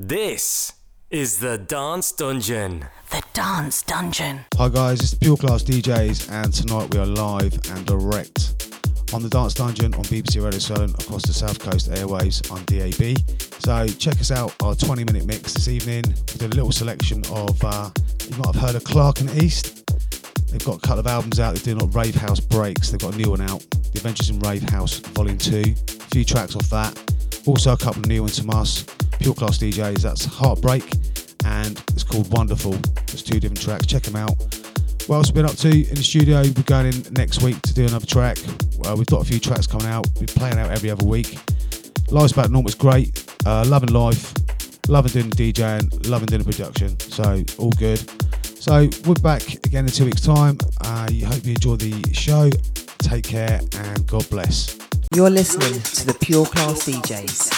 This is the Dance Dungeon. The Dance Dungeon. Hi guys, it's Pure Klass DJs, and tonight we are live and direct on the Dance Dungeon on BBC Radio Solent across the South Coast airwaves on DAB. So check us out, our 20 minute mix this evening. We did a little selection of, uh, you might have heard of Clark and East. They've got a couple of albums out, they're doing Rave House Breaks, they've got a new one out, The Adventures in Rave House Volume 2. A few tracks off that. Also a couple of new ones from us, Pure Klass DJs, that's Heartbreak and it's called Wonderful. There's two different tracks, check them out. What else have we been up to in the studio? We're going in next week to do another track. Uh, we've got a few tracks coming out, we're playing out every other week. Life's back normal, it's great. Uh, loving life, loving doing the DJing, loving doing the production. So, all good. So, we're back again in two weeks' time. I uh, hope you enjoy the show. Take care and God bless. You're listening to the Pure Klass DJs.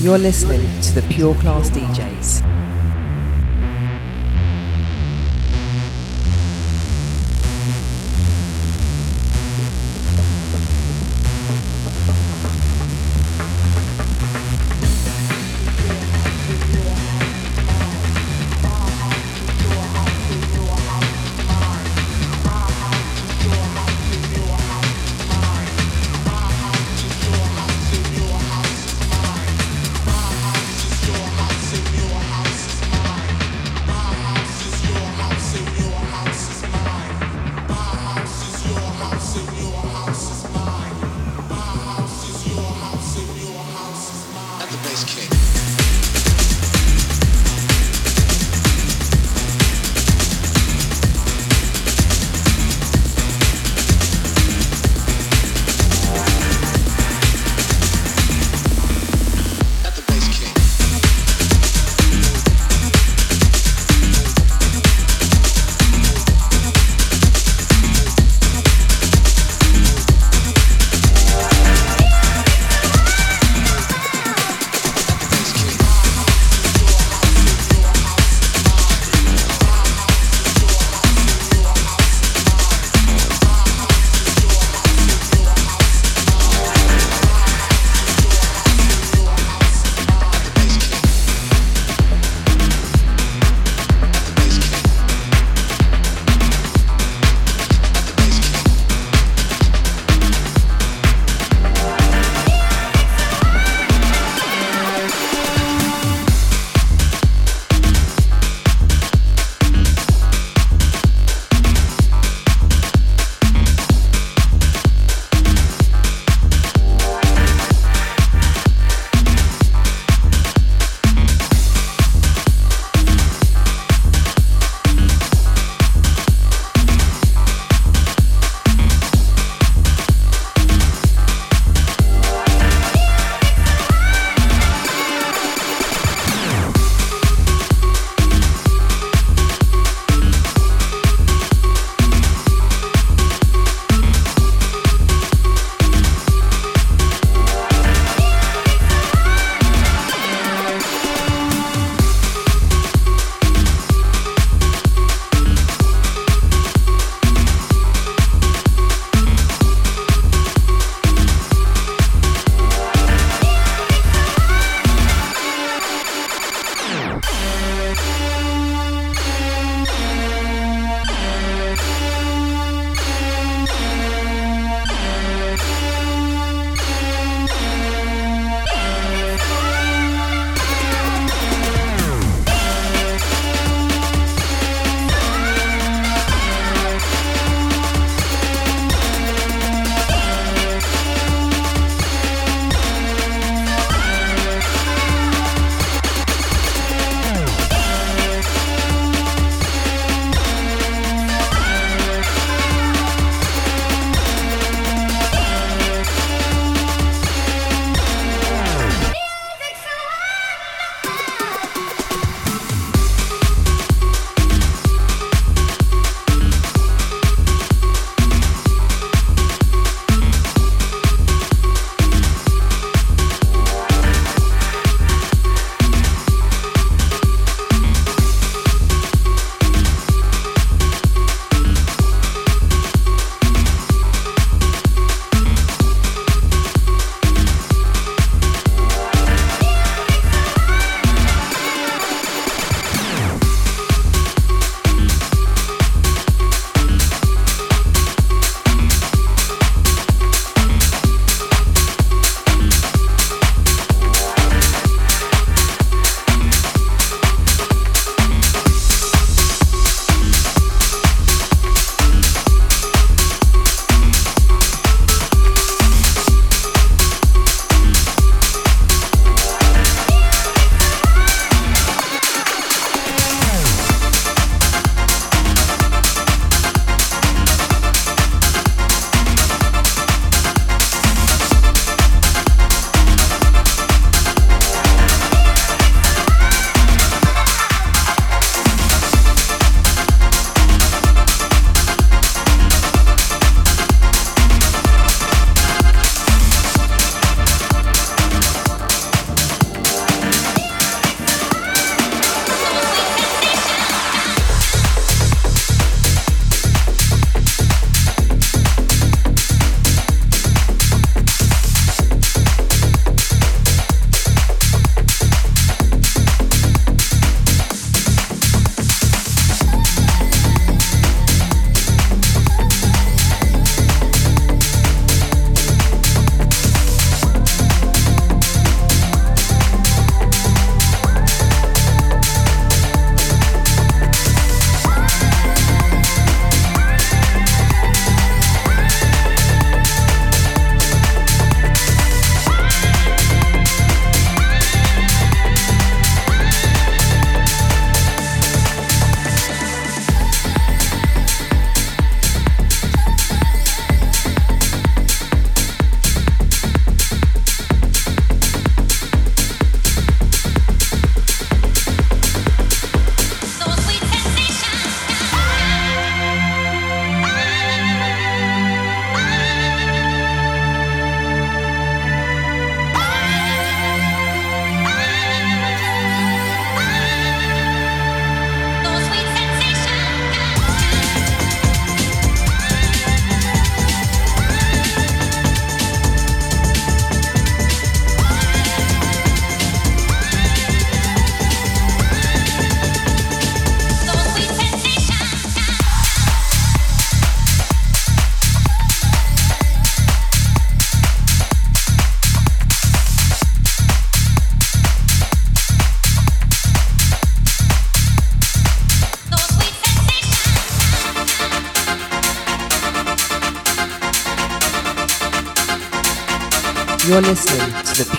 You're listening to the Pure Klass DJs.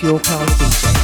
Pure Klass DJs.